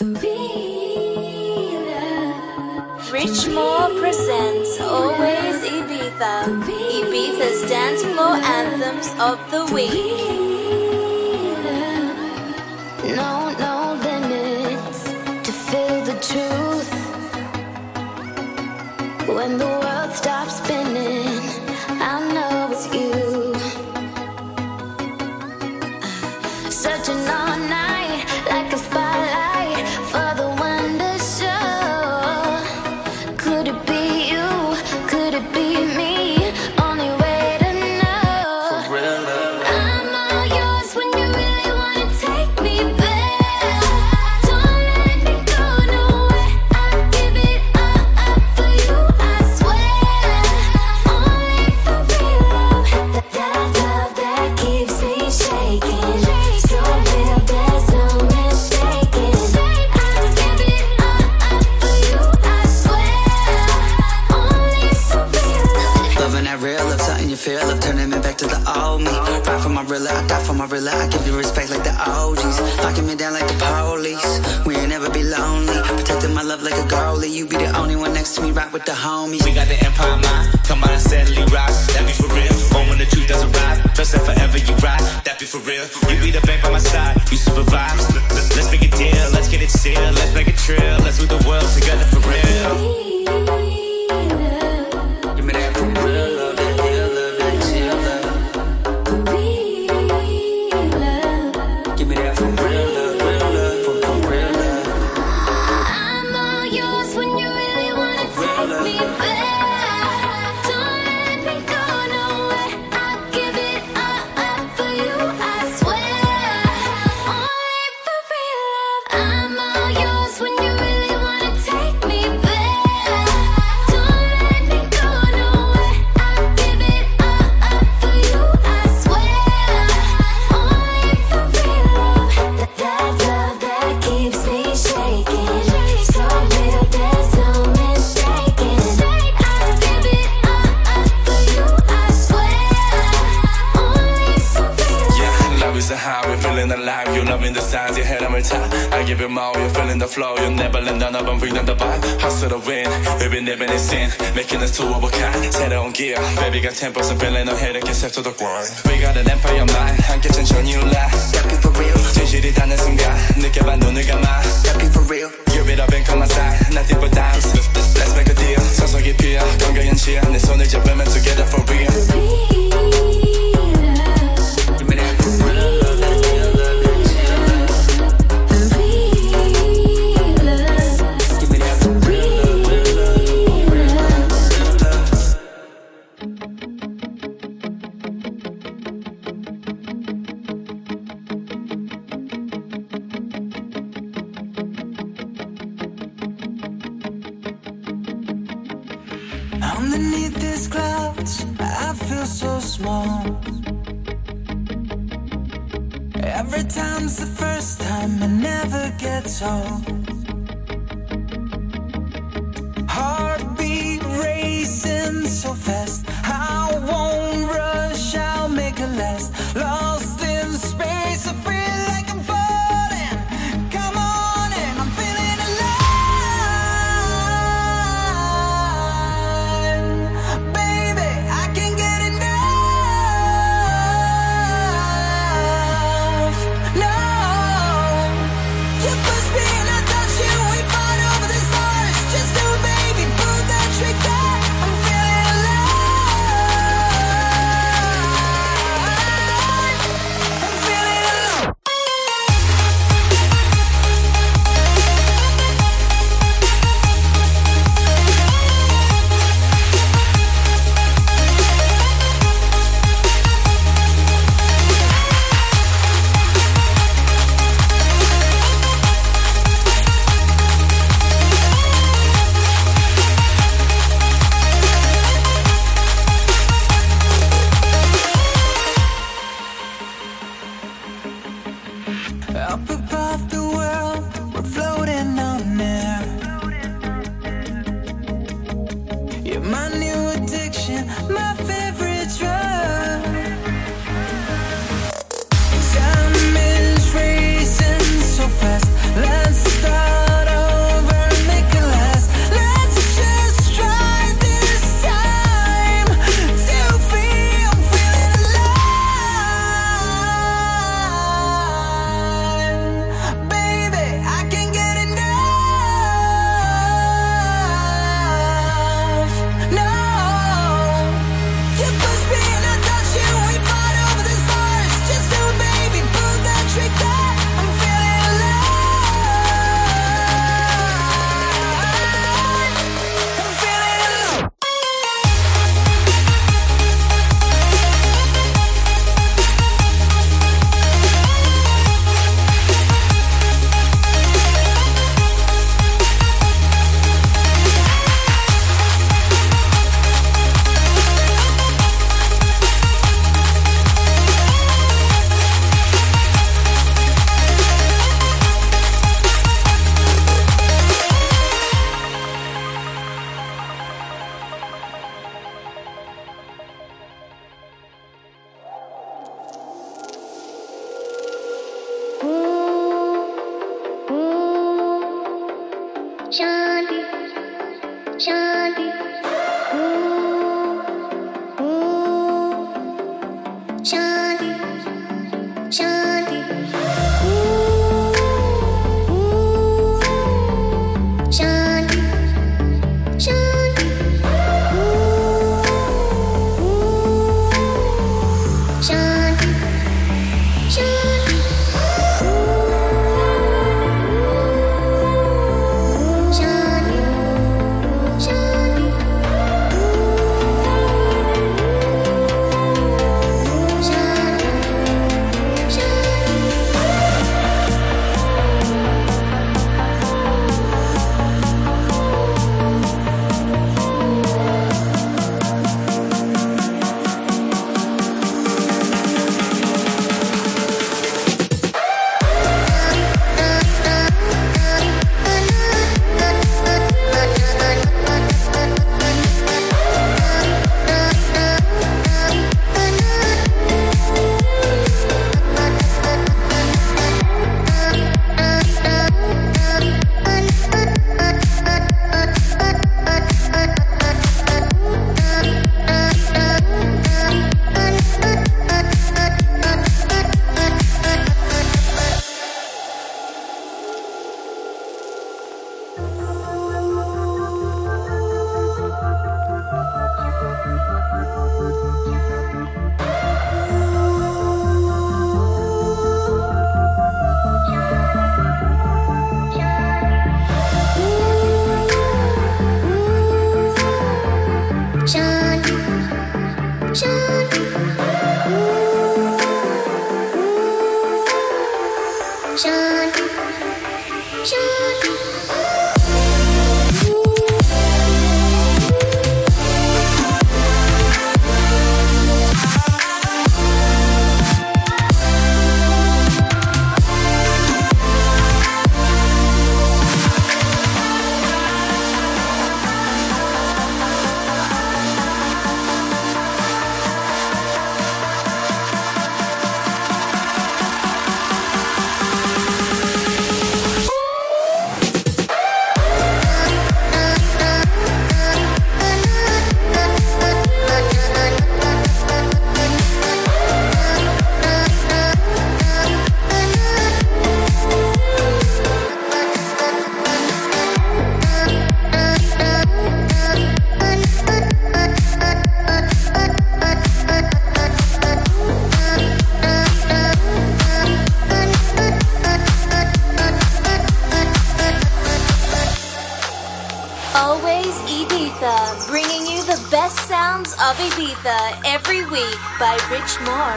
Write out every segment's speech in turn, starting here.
Rich Moore presents Always Ibiza, Ibiza's dance floor anthems of the week. No, no limits to feel the truth. When the my real I give you respect like the OGs. Locking me down like the police. We ain't never be lonely. Protecting my love like a goalie. You be the only one next to me, right with the homies. We got the empire mind. Come on and steadily rise. That be for real. Born when the truth doesn't ride. Trust that forever you ride. That be for real. You be the bank by my side. You supervise. Let's make a deal. Let's get it sealed. Let's make it trail. Let's move the world together for real. Liga tempo, sempre lei no header, que é to the grind.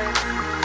life.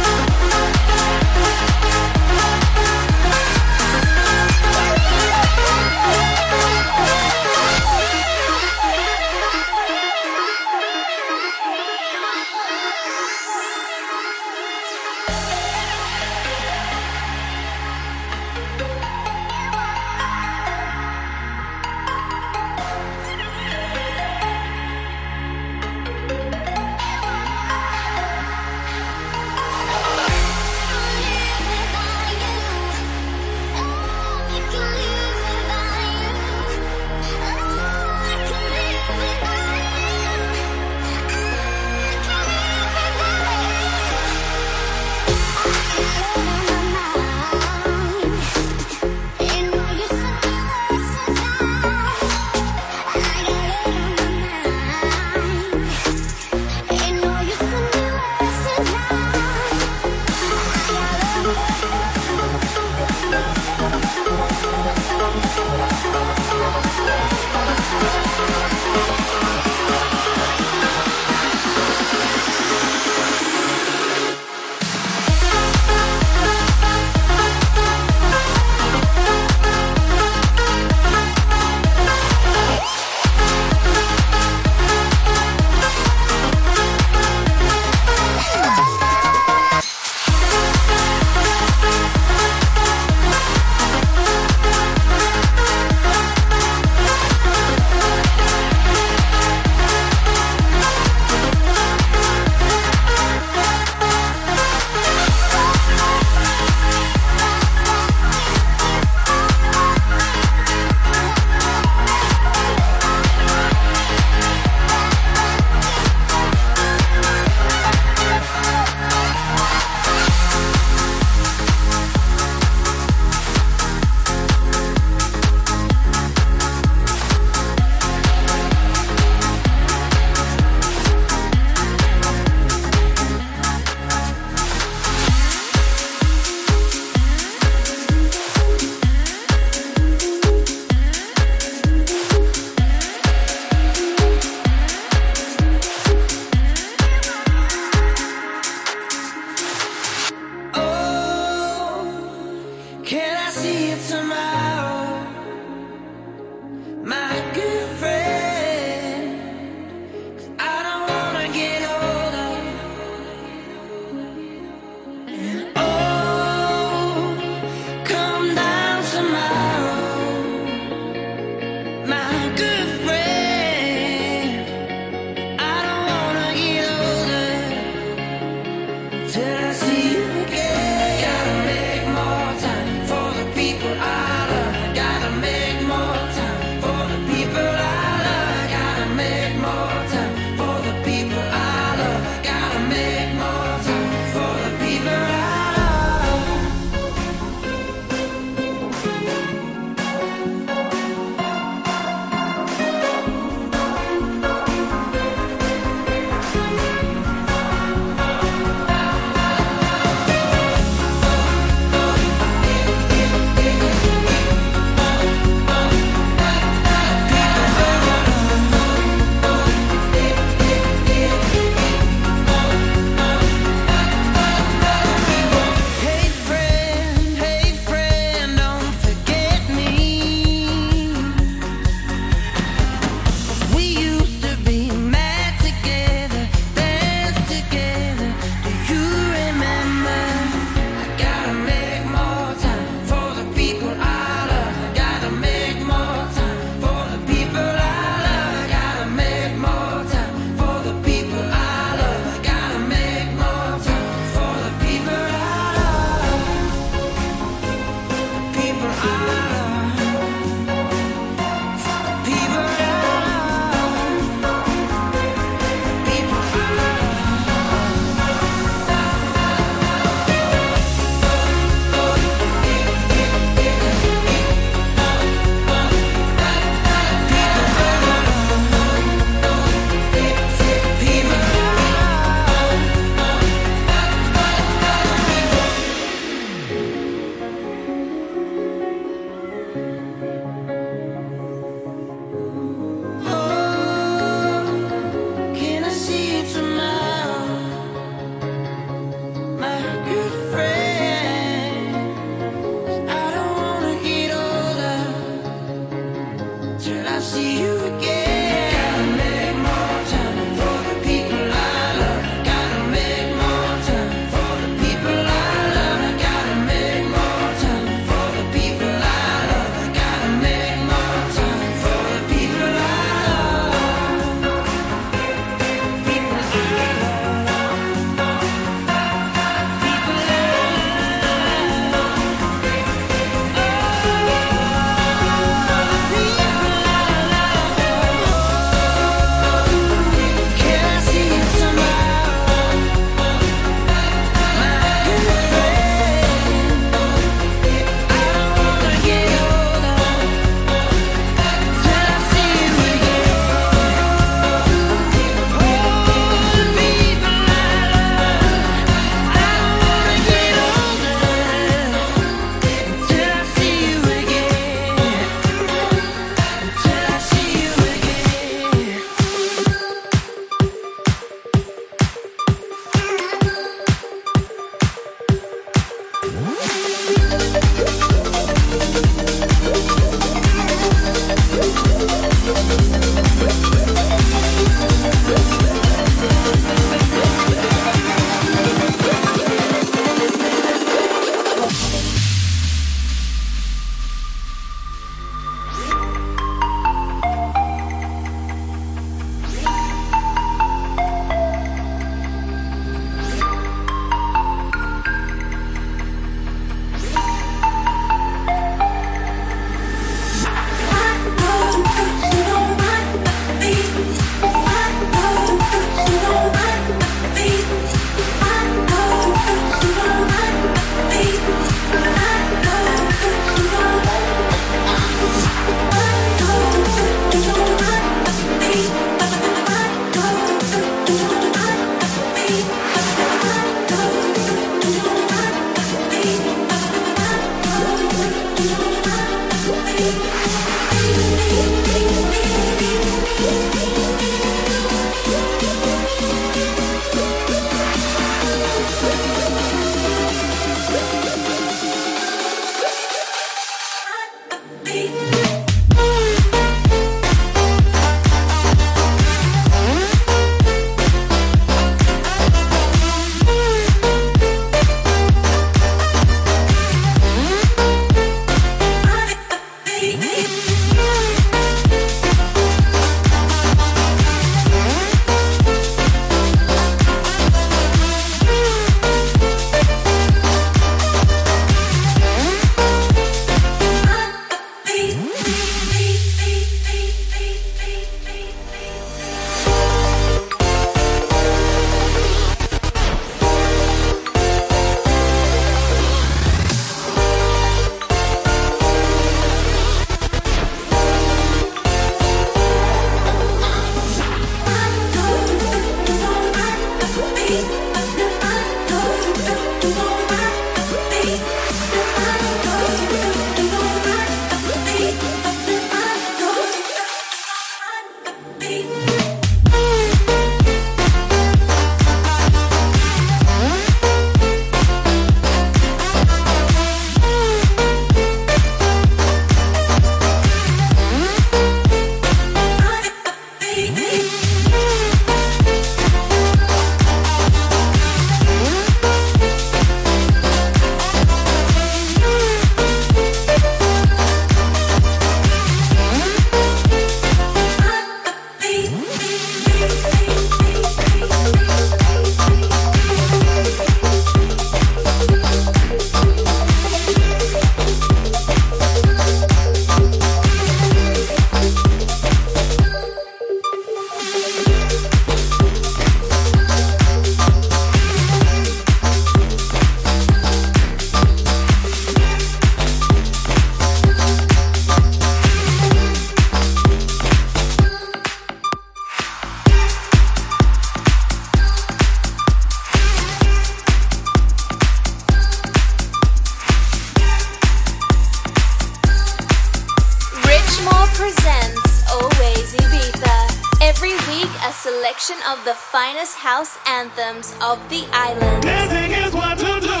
House anthems of the island. Dancing is what to do.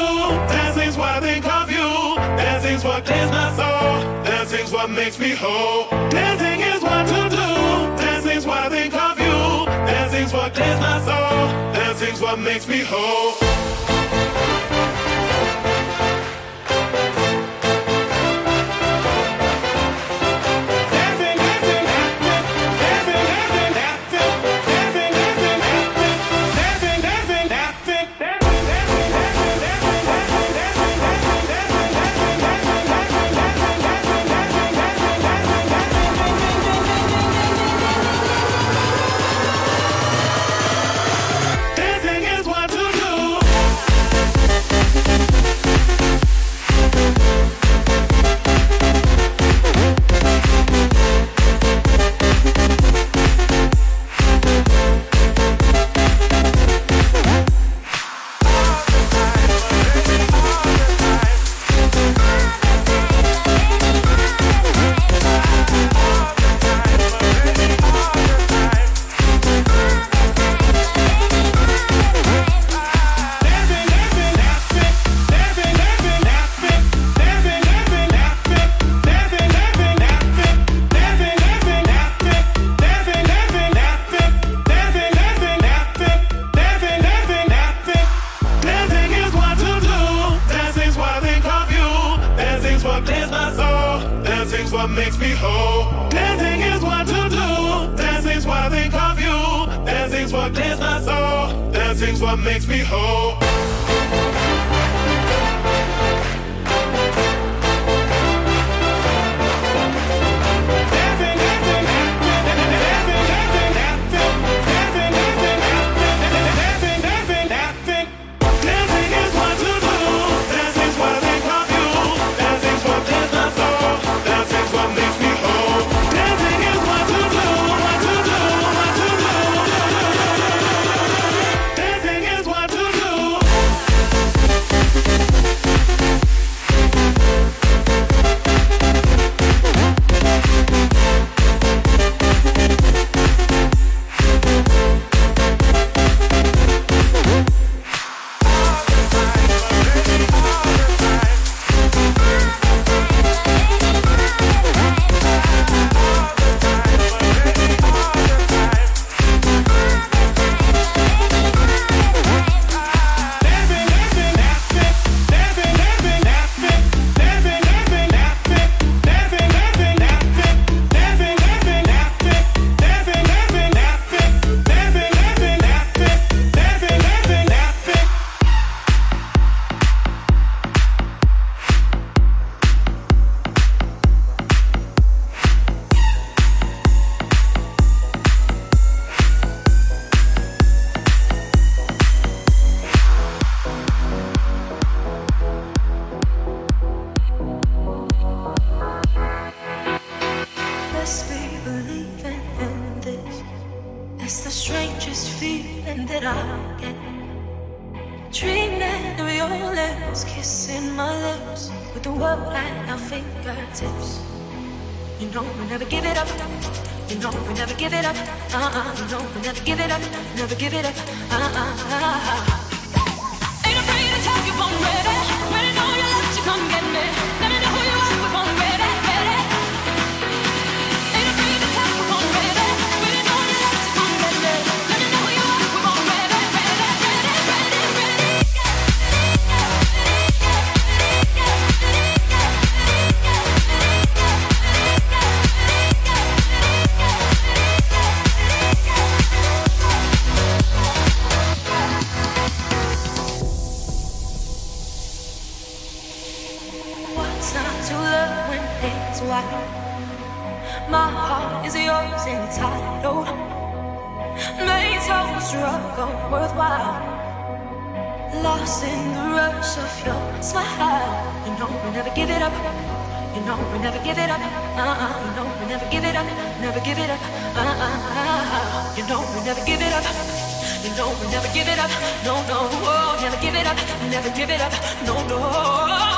Dancing's what I think of you. Dancing's what clears my soul. Dancing's what makes me whole. Dancing is what to do. Dancing's what I think of you. Dancing's what clears my soul. Dancing's what makes me whole. uh-uh, no, never give it up, never give it up, uh-uh. uh-uh. Ain't afraid to tell you I'm ready. You know we never give it up. Uh-uh. You know we never give it up. Never give it up. Uh-uh. You know we never give it up. You know we never give it up. No, no, oh, never give it up. Never give it up. No, no.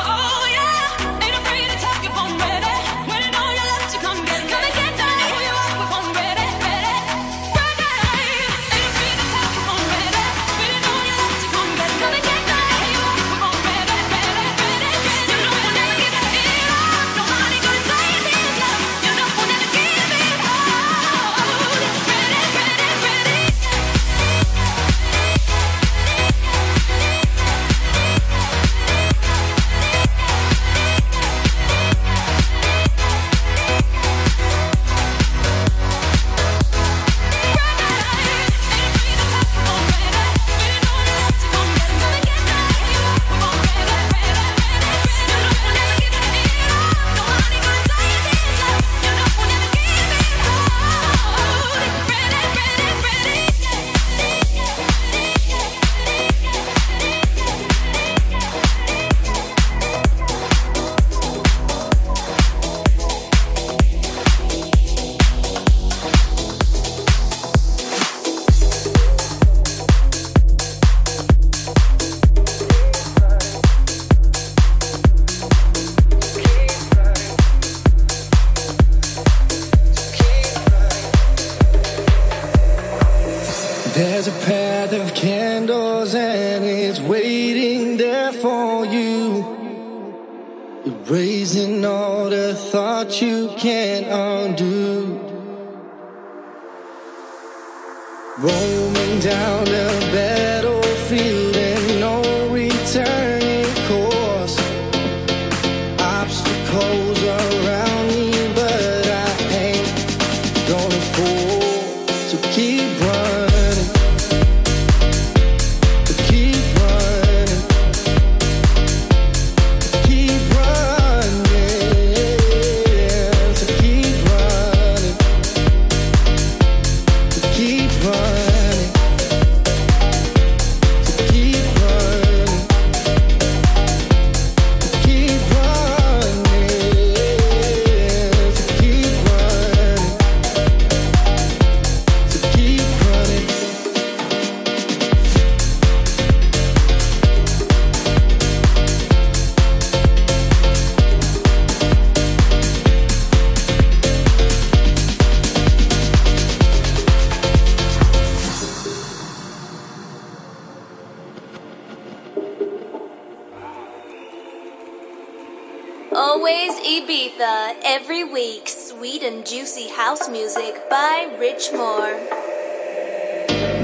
is Ibiza every week. Sweet and juicy house music by Rich Moore.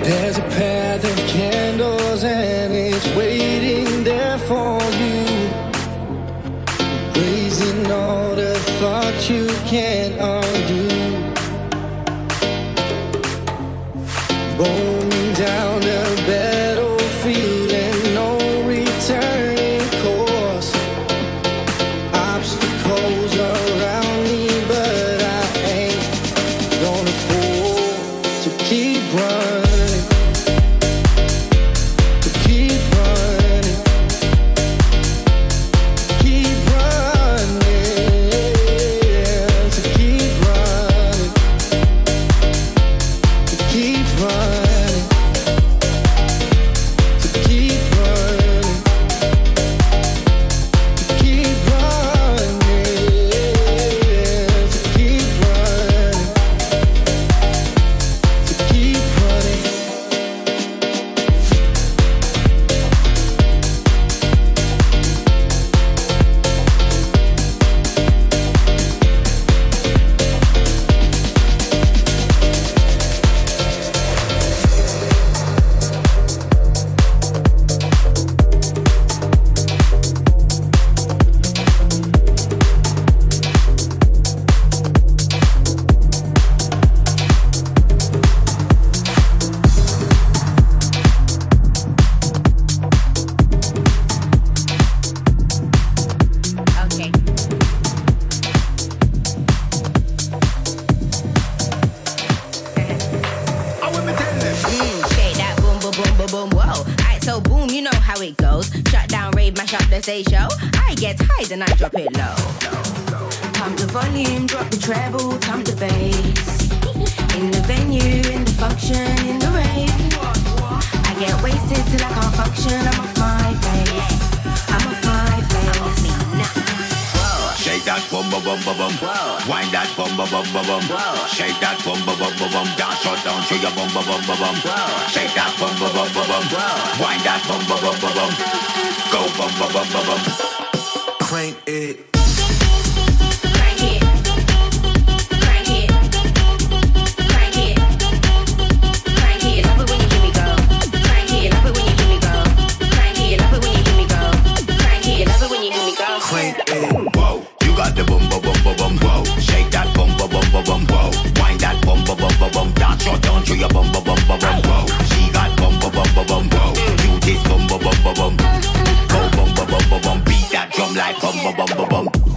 There's a path of candles and it's waiting there for you. Raising all the thoughts you can't undo. Boy, show. I get high, then I drop it low. Pump the volume, drop the treble, pump the bass. In the venue, in the function, in the rave. I get wasted till I can't function. I'm off my face. I'm off my face. Shake that bum bum bum bum bum. Wind that bum bum bum bum bum. Shake that bum bum bum bum bum. Dance shut down to your bum bum bum bum bum. Shake that bum bum bum bum bum. Wind that bum bum bum bum bum. Go bum bum bum bum bum. Crank it. Like bum bum bum bum bum.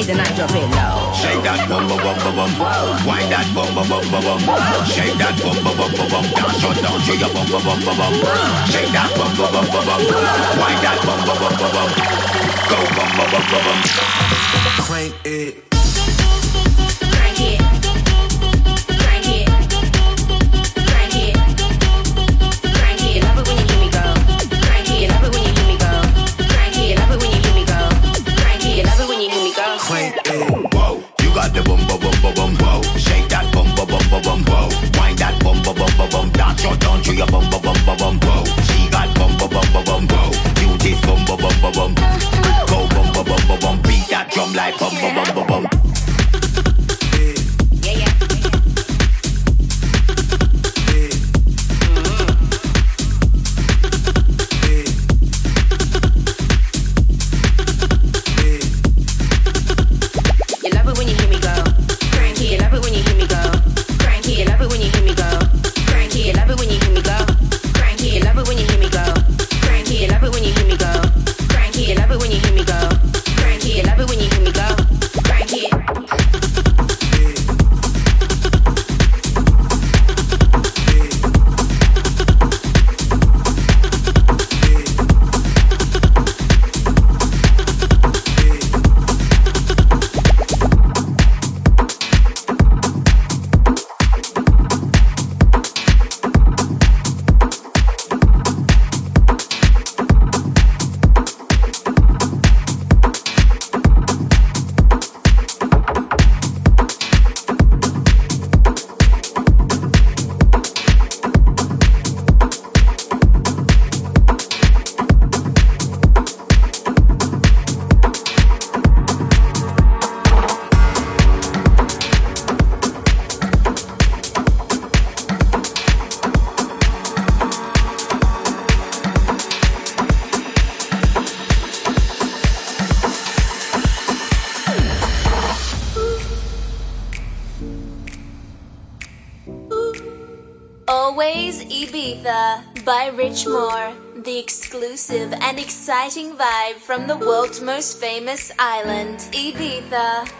I get high, then I drop it low. Shake that bum bum bum bum bum. Wind that bum bum bum bum bum. Shake that bum bum bum bum bum. Dance shut down to your bum bum bum bum bum. Shake that bum bum bum bum bum. Wind that bum bum bum bum bum. Go bum bum bum bum bum. Crank it. Down bum bum bum bum bum. Whoa, she got bum bum bum bum bum. Whoa, you this bum bum bum bum bum. Go bum bum bum bum bum. Beat that drum like bum bum bum bum bum. Exclusive and exciting vibe from the world's most famous island, Ibiza.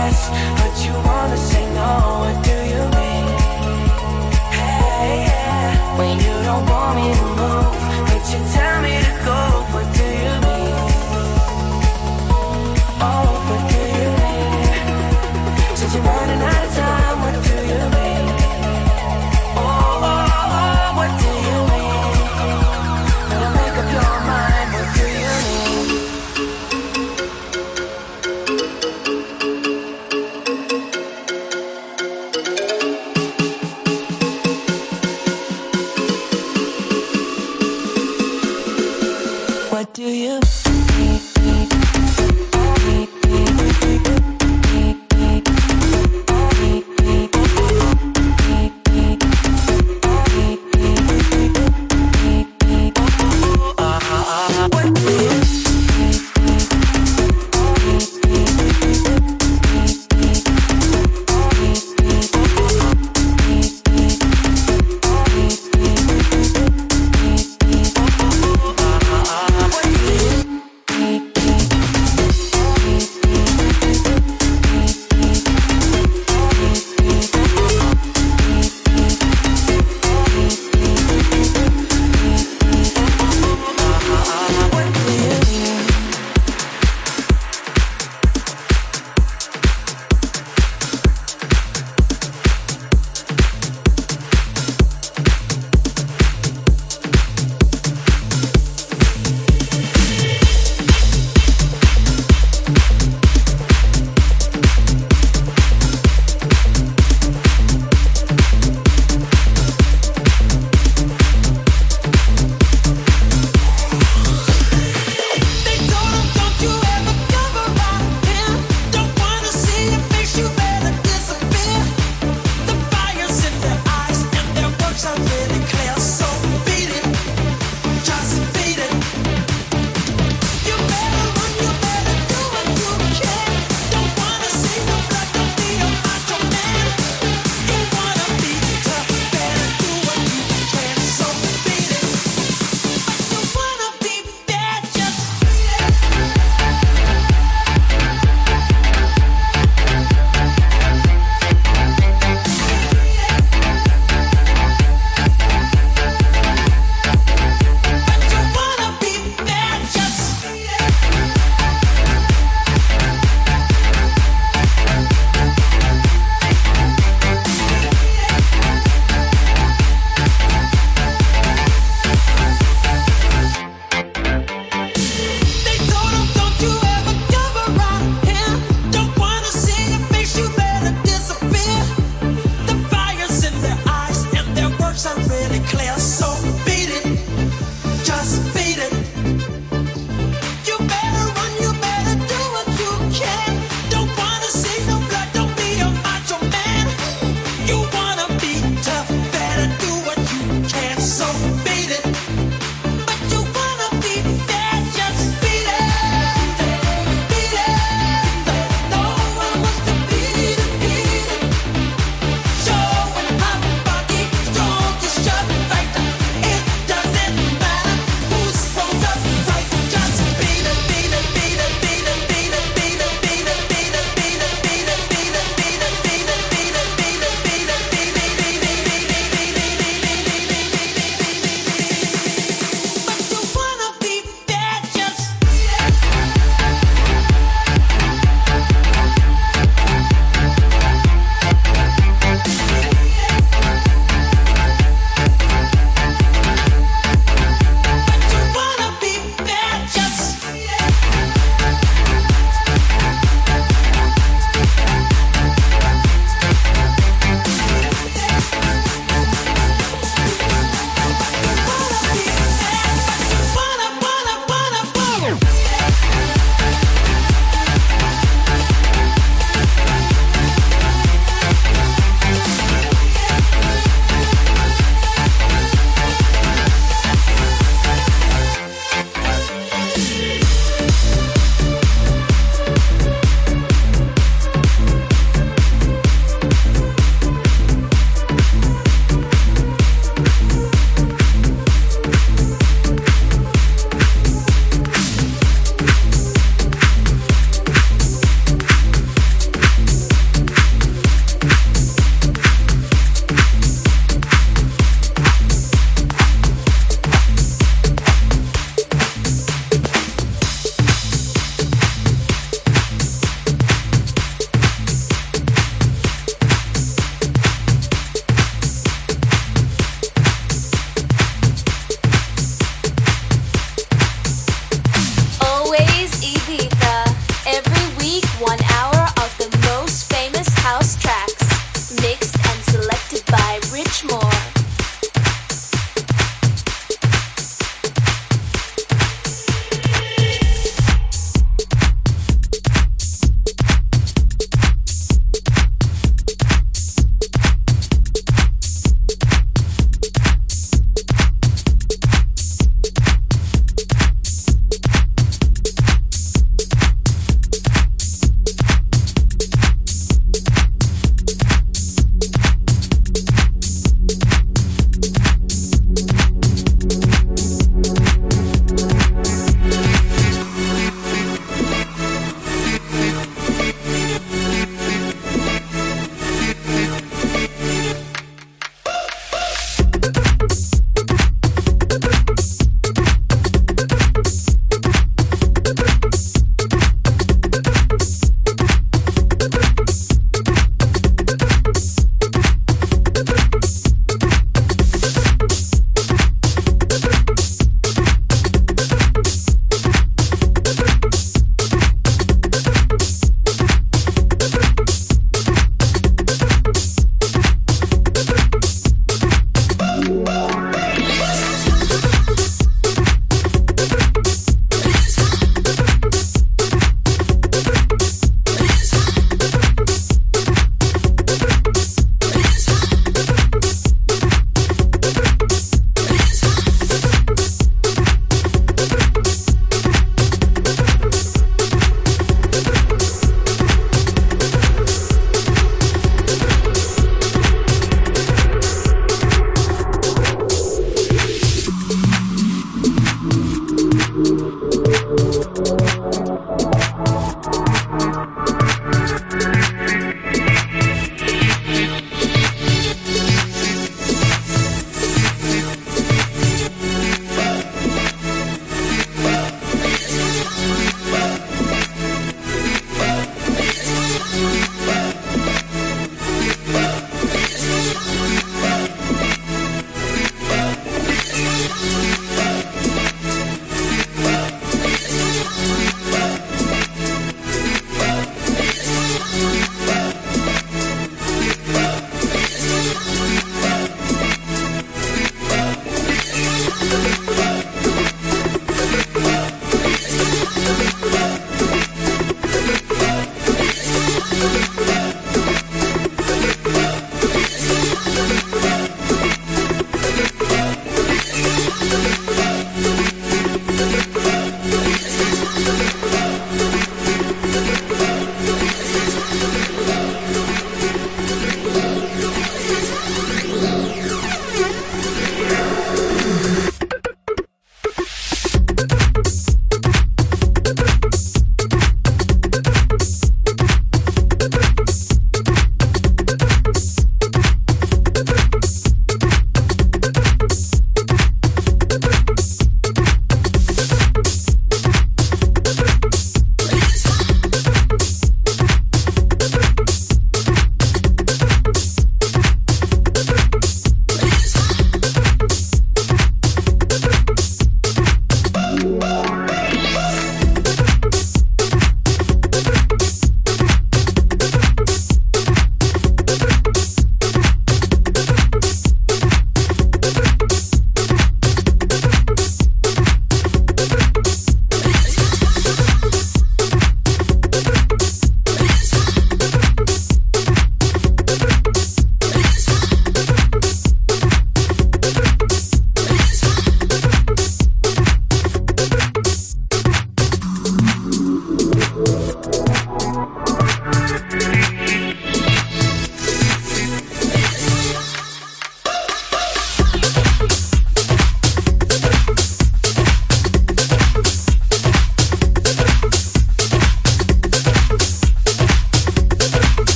yes, but you wanna say no. What do you mean? Hey, yeah. When you don't want me to move, but you tell me to go.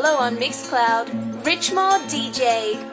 Follow on Mixcloud, Richmore DJ.